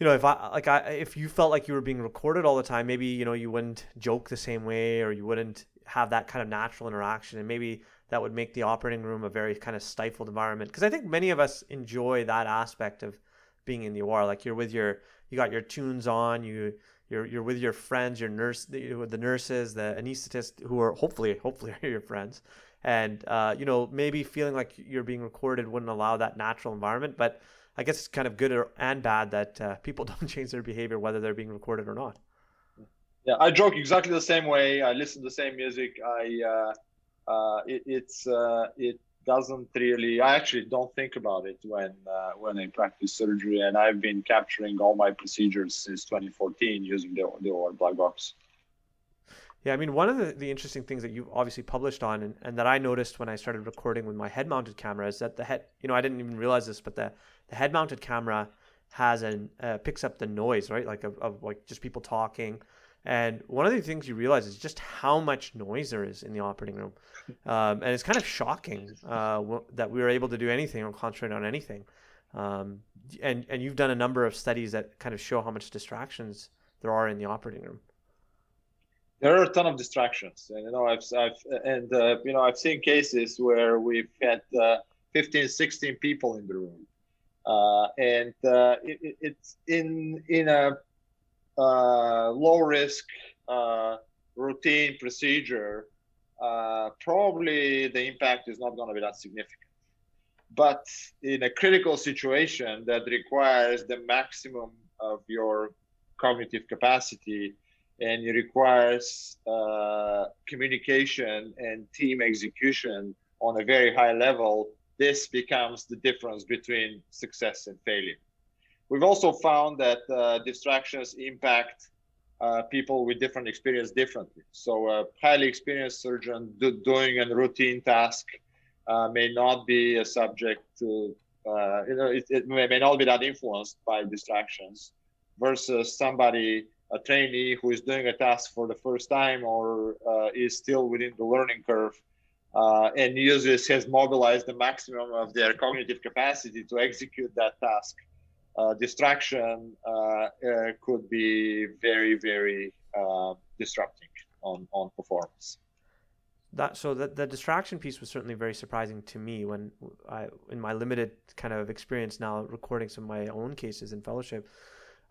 B: you know, if I like I if you felt like you were being recorded all the time, maybe you know you wouldn't joke the same way, or you wouldn't have that kind of natural interaction, and maybe that would make the operating room a very kind of stifled environment. Because I think many of us enjoy that aspect of being in the OR. Like you're with your, you got your tunes on, you you're you're with your friends, your nurse, the, the nurses, the anesthetists who are hopefully hopefully are your friends, and uh, you know maybe feeling like you're being recorded wouldn't allow that natural environment, but I guess it's kind of good and bad that uh, people don't change their behavior whether they're being recorded or not.
C: Yeah, I joke exactly the same way. I listen to the same music. I uh, uh, it, it's uh, it doesn't really. I actually don't think about it when uh, when I practice surgery, and I've been capturing all my procedures since 2014 using the the OR black box.
B: Yeah, I mean, one of the, the interesting things that you've obviously published on and, and that I noticed when I started recording with my head mounted camera is that the head, you know, I didn't even realize this, but the, the head mounted camera has an, uh, picks up the noise, right? Like of, of like just people talking. And one of the things you realize is just how much noise there is in the operating room. Um, and it's kind of shocking uh, that we were able to do anything or concentrate on anything. Um, and, and you've done a number of studies that kind of show how much distractions there are in the operating room
C: there are a ton of distractions and you know i've, I've and uh, you know i've seen cases where we've had uh, 15 16 people in the room uh, and uh, it, it's in in a low risk uh, routine procedure probably the impact is not going to be that significant but in a critical situation that requires the maximum of your cognitive capacity and it requires uh, communication and team execution on a very high level, this becomes the difference between success and failure. We've also found that uh, distractions impact uh, people with different experience differently. So a highly experienced surgeon do, doing a routine task uh, may not be a subject to, uh, you know, it, it may, may not be that influenced by distractions versus somebody a trainee who is doing a task for the first time or uh, is still within the learning curve uh, and uses has mobilized the maximum of their cognitive capacity to execute that task. Uh, distraction uh, uh, could be very, very uh, disrupting on, on performance.
B: That so that the distraction piece was certainly very surprising to me when I, in my limited kind of experience now, recording some of my own cases in fellowship.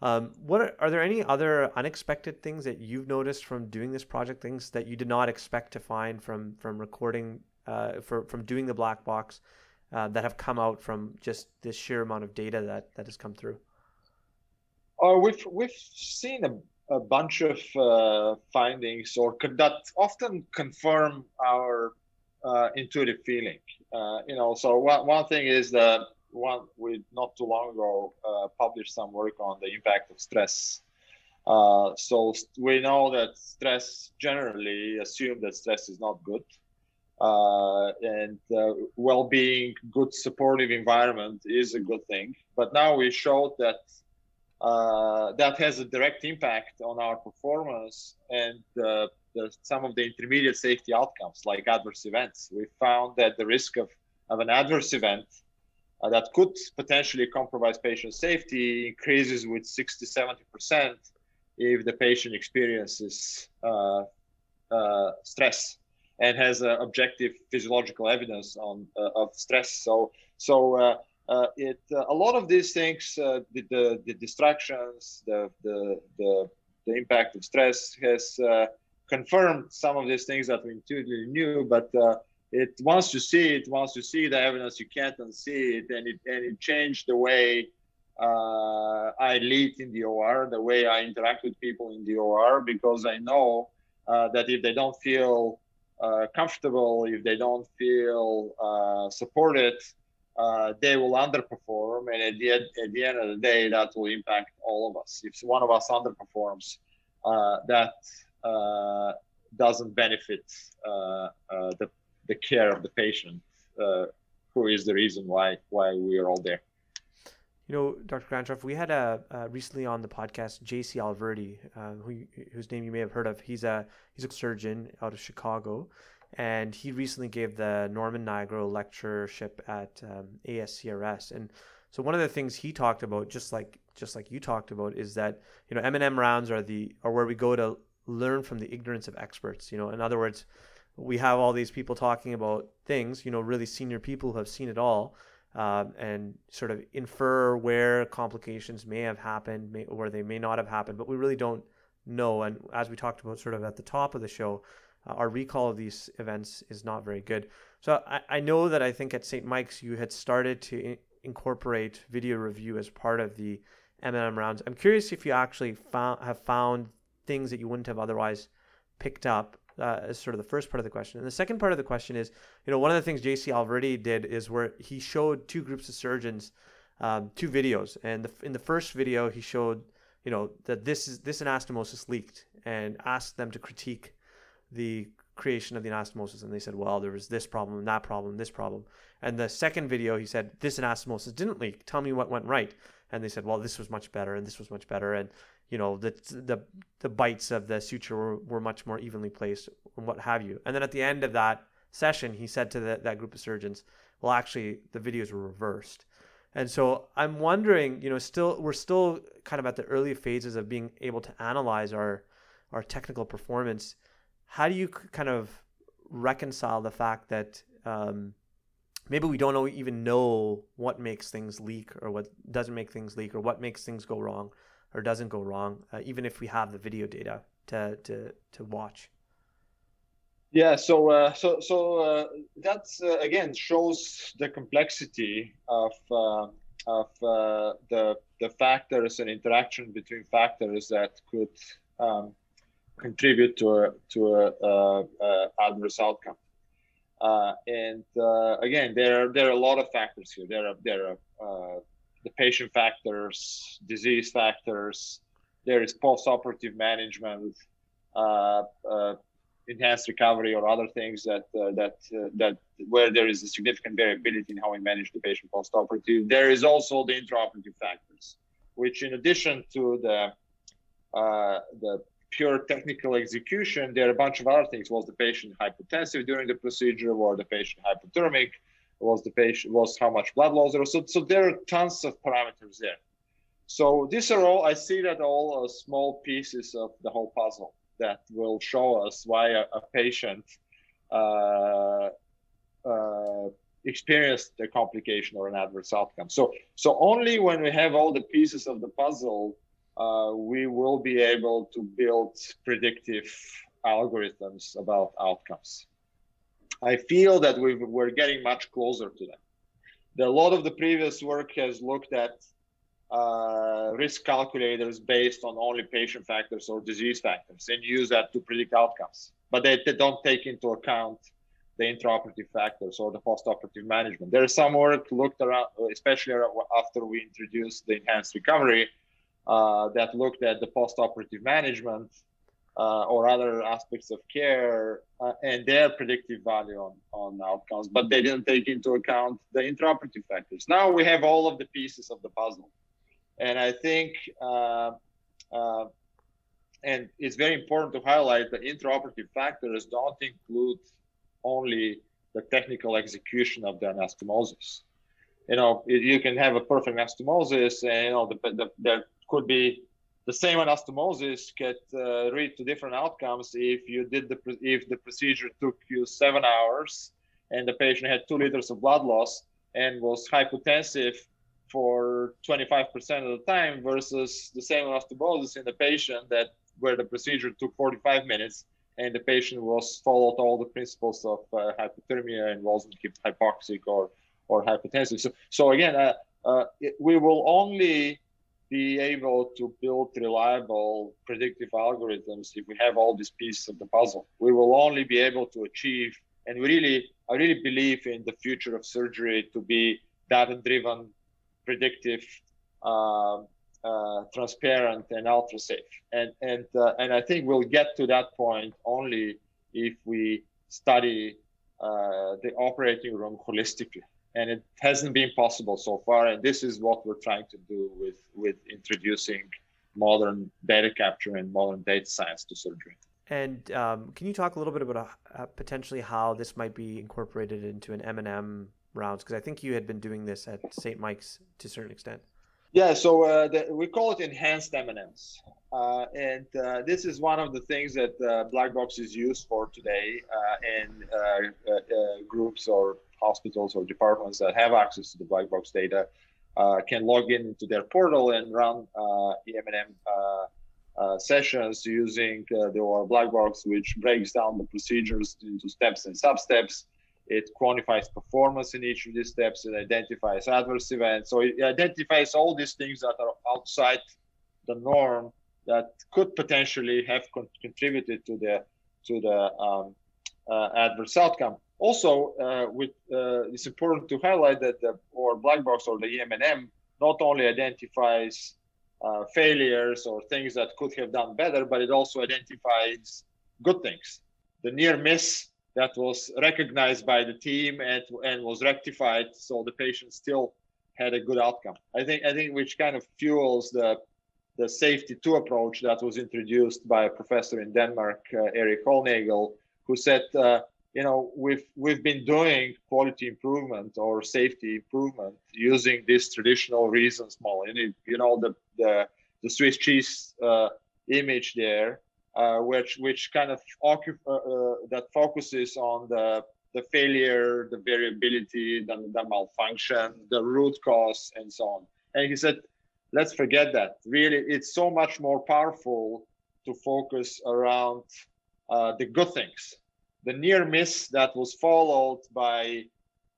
B: Um, what are, are, there any other unexpected things that you've noticed from doing this project? Things that you did not expect to find from from recording, uh, for, from doing the black box, uh, that have come out from just this sheer amount of data that that has come through?
C: Oh, we've we've seen a, a bunch of uh, findings or that often confirm our uh, intuitive feeling. Uh, you know, so one one thing is that one we not too long ago uh, published some work on the impact of stress. So we know that stress generally assume that stress is not good, uh, and uh, well-being, good supportive environment is a good thing. But now we showed that uh, that has a direct impact on our performance and the, some of the intermediate safety outcomes like adverse events. We found that the risk of, of an adverse event uh, that could potentially compromise patient safety increases with 60 70% if the patient experiences uh, uh, stress and has objective physiological evidence on uh, of stress. So so uh, uh, it a lot of these things the, the, the distractions the, the the the impact of stress has confirmed some of these things that we intuitively knew but it once you see it, once you see the evidence, you can't unsee it, and it and it changed the way uh, I lead in the OR, the way I interact with people in the OR, because I know uh, that if they don't feel uh, comfortable, if they don't feel uh, supported, uh, they will underperform, and at the, at the end of the day, that will impact all of us. If one of us underperforms, uh, that doesn't benefit the the care of the patient, uh, who is the reason why why we are all there.
B: You know, Dr. Grantcharov, we had a uh, recently on the podcast JC Alverdi, uh, who, whose name you may have heard of. He's a he's a surgeon out of Chicago, and he recently gave the Norman Nigro lectureship at um, ASCRS. And so one of the things he talked about, just like just like you talked about, is that you know M&M rounds are the are where we go to learn from the ignorance of experts. You know, in other words, we have all these people talking about things. You know, really senior people who have seen it all. Um, and sort of infer where complications may have happened, may, or they may not have happened, but we really don't know. And as we talked about, sort of at the top of the show, uh, our recall of these events is not very good. So I, I know that I think at St. Mike's you had started to in- incorporate video review as part of the M&M rounds. I'm curious if you actually found have found things that you wouldn't have otherwise picked up. Uh, as sort of the first part of the question, and the second part of the question is, you know, one of the things JC Alverdi did is where he showed two groups of surgeons, um, two videos, and the, in the first video he showed, you know, that this is this anastomosis leaked, and asked them to critique the creation of the anastomosis. And they said well there was this problem that problem this problem. And the second video he said this anastomosis didn't leak. Tell me what went right. And they said well this was much better and this was much better. And you know the the the bites of the suture were, were much more evenly placed and what have you. And then at the end of that session he said to the, that group of surgeons well actually the videos were reversed. And so i'm wondering you know still we're still kind of at the early phases of being able to analyze our our technical performance. How do you kind of reconcile the fact that um, maybe we don't even know what makes things leak or what doesn't make things leak or what makes things go wrong or doesn't go wrong, uh, even if we have the video data to to to watch.
C: Yeah, so uh, so so uh, that's uh, again shows the complexity of uh, of uh, the the factors and interaction between factors that could um, contribute to a to a, uh, adverse outcome. Uh, and again, there are there are a lot of factors here. There are there are the patient factors, disease factors. There is post-operative management, uh, uh enhanced recovery, or other things that uh, that uh, that where there is a significant variability in how we manage the patient post-operative. There is also the intraoperative factors, which in addition to the the pure technical execution, there are a bunch of other things. Was the patient hypotensive during the procedure? Was the patient hypothermic? Was the patient was how much blood loss there was? So, so there are tons of parameters there. So these are all I see that all uh, small pieces of the whole puzzle that will show us why a, a patient uh, uh, experienced a complication or an adverse outcome. So so only when we have all the pieces of the puzzle uh, we will be able to build predictive algorithms about outcomes. I feel that we are getting much closer to that. The, a lot of the previous work has looked at uh, risk calculators based on only patient factors or disease factors and use that to predict outcomes. But they, they don't take into account the intraoperative factors or the postoperative management. There is some work looked around, especially after we introduced the enhanced recovery, uh, that looked at the post-operative management uh, or other aspects of care uh, and their predictive value on, on outcomes, but they didn't take into account the intraoperative factors. Now we have all of the pieces of the puzzle. And I think, uh, uh, and it's very important to highlight that intraoperative factors don't include only the technical execution of the anastomosis. You know, you can have a perfect anastomosis, and you know the, the, the could be the same anastomosis could uh, lead to different outcomes if you did the if the procedure took you seven hours and the patient had two liters of blood loss and was hypotensive for 25% of the time versus the same anastomosis in the patient that where the procedure took 45 minutes and the patient was followed all the principles of uh, hypothermia and wasn't hypoxic or or hypotensive. So, so again, uh, uh it, we will only be able to build reliable predictive algorithms if we have all these pieces of the puzzle. We will only be able to achieve, and really, I really believe in the future of surgery to be data-driven, predictive, uh, uh, transparent, and ultra safe. And and uh, and I think we'll get to that point only if we study uh, the operating room holistically and it hasn't been possible so far and this is what we're trying to do with with introducing modern data capture and modern data science to surgery
E: And um, can you talk a little bit about uh, potentially how this might be incorporated into an M&M rounds? Because I think you had been doing this at St. Mike's to a certain extent.
C: Yeah, so uh, the, we call it enhanced M&Ms. Uh, and uh, this is one of the things that uh, Blackbox is used for today uh, in uh, groups or hospitals or departments that have access to the Blackbox data can log in into their portal and run EM&M sessions using the OR Black Box, which breaks down the procedures into steps and sub-steps. It quantifies performance in each of these steps. It identifies adverse events. So it identifies all these things that are outside the norm that could potentially have con- contributed to the to the um, uh, adverse outcome. Also, uh, with, uh, it's important to highlight that the or black box or the EM&M not only identifies uh, failures or things that could have done better, but it also identifies good things. The near miss that was recognized by the team and, and was rectified, so the patient still had a good outcome. I think I think which kind of fuels the the safety two approach that was introduced by a professor in Denmark, uh, Erik Hollnagel, who said, uh, you know, we've we've been doing quality improvement or safety improvement using this traditional Reason's model. You know, the the the Swiss cheese uh, image there, uh, which which kind of uh, uh, that focuses on the the failure, the variability, the, the malfunction, the root cause, and so on. And he said let's forget that. Really, it's so much more powerful to focus around uh, the good things. The near miss that was followed by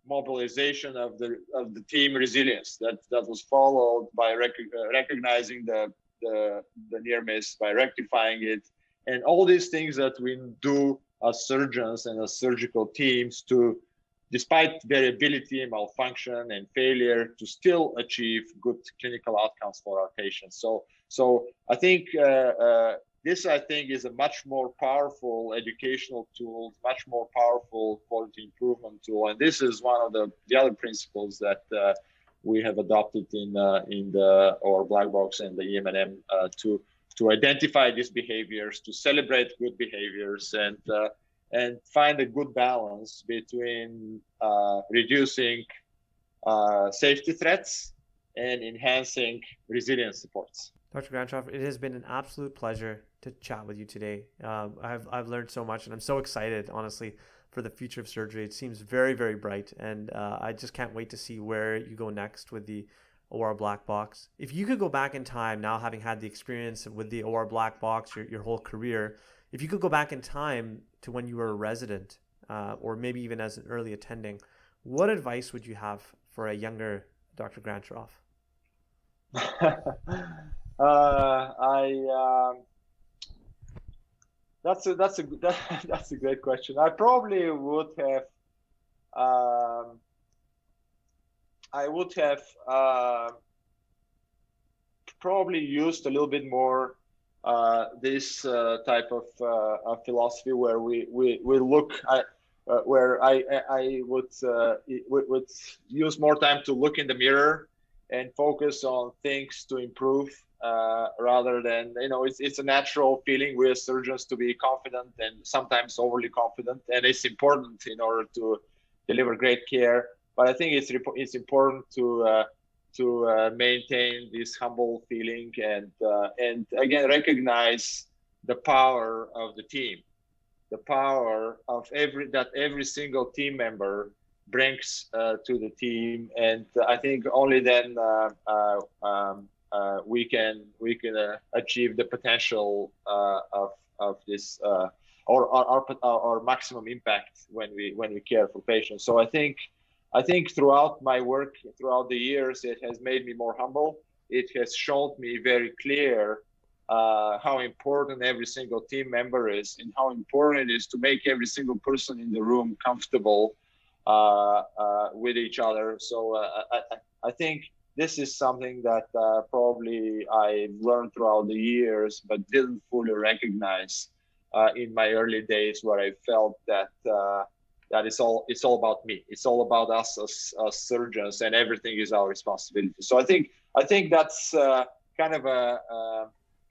C: mobilization of the of the team resilience that that was followed by rec- uh, recognizing the, the the near miss by rectifying it and all these things that we do as surgeons and as surgical teams to despite variability, malfunction, and failure, to still achieve good clinical outcomes for our patients. So, so I think uh, uh, this, I think, is a much more powerful educational tool, much more powerful quality improvement tool, and this is one of the, the other principles that uh, we have adopted in uh, in the or black box and the EM&M uh, to to identify these behaviors, to celebrate good behaviors, and uh, and find a good balance between uh, reducing uh, safety threats and enhancing resilience supports.
E: Dr. Grantcharov, it has been an absolute pleasure to chat with you today. Um, I've, I've learned so much and I'm so excited, honestly, for the future of surgery. It seems very, very bright. And uh, I just can't wait to see where you go next with the OR Black Box. If you could go back in time, now having had the experience with the OR Black Box your, your whole career, if you could go back in time to when you were a resident uh, or maybe even as an early attending, what advice would you have for a younger Dr. Grantcharov?
C: uh, I um, that's a that's a that, that's a great question. I probably would have um, I would have uh, probably used a little bit more uh, this uh, type of, uh, philosophy where we, we, we look at uh, where I, I would, uh, would use more time to look in the mirror and focus on things to improve rather than you know it's, it's a natural feeling as surgeons to be confident and sometimes overly confident. And it's important in order to deliver great care but I think it's it's important to to uh, maintain this humble feeling and uh, and again recognize the power of the team. The power of every that every single team member brings uh, to the team. And i think only then uh, uh, um, uh, we can we can achieve the potential of of this or our, our, our maximum impact when we when we care for patients. So i think I think throughout my work, throughout the years, it has made me more humble. It has shown me very clear uh, how important every single team member is and how important it is to make every single person in the room comfortable uh, uh, with each other. So uh, I, I, think this is something that uh, probably I learned throughout the years, but didn't fully recognize uh, in my early days where I felt that that it's all it's all about me. It's all about us as, as surgeons and everything is our responsibility. So i think i think that's uh, kind of a, uh,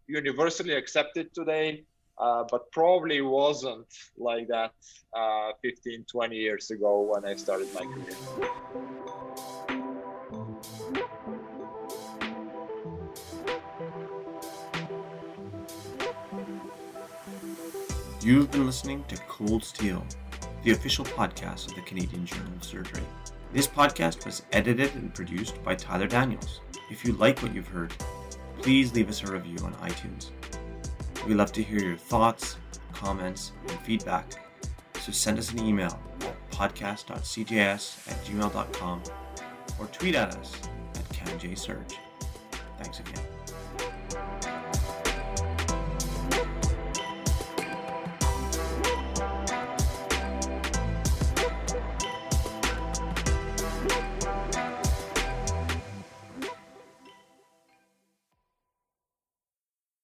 C: universally accepted today uh, but probably wasn't like that uh, 15, 20 years ago when I started my career.
B: You've been listening to Cold Steel, the official podcast of the Canadian Journal of Surgery. This podcast was edited and produced by Tyler Daniels. If you like what you've heard, please leave us a review on iTunes. We love to hear your thoughts, comments, and feedback, so send us an email at podcast.cjs at gmail.com or tweet at us at CanJSurge. Thanks again.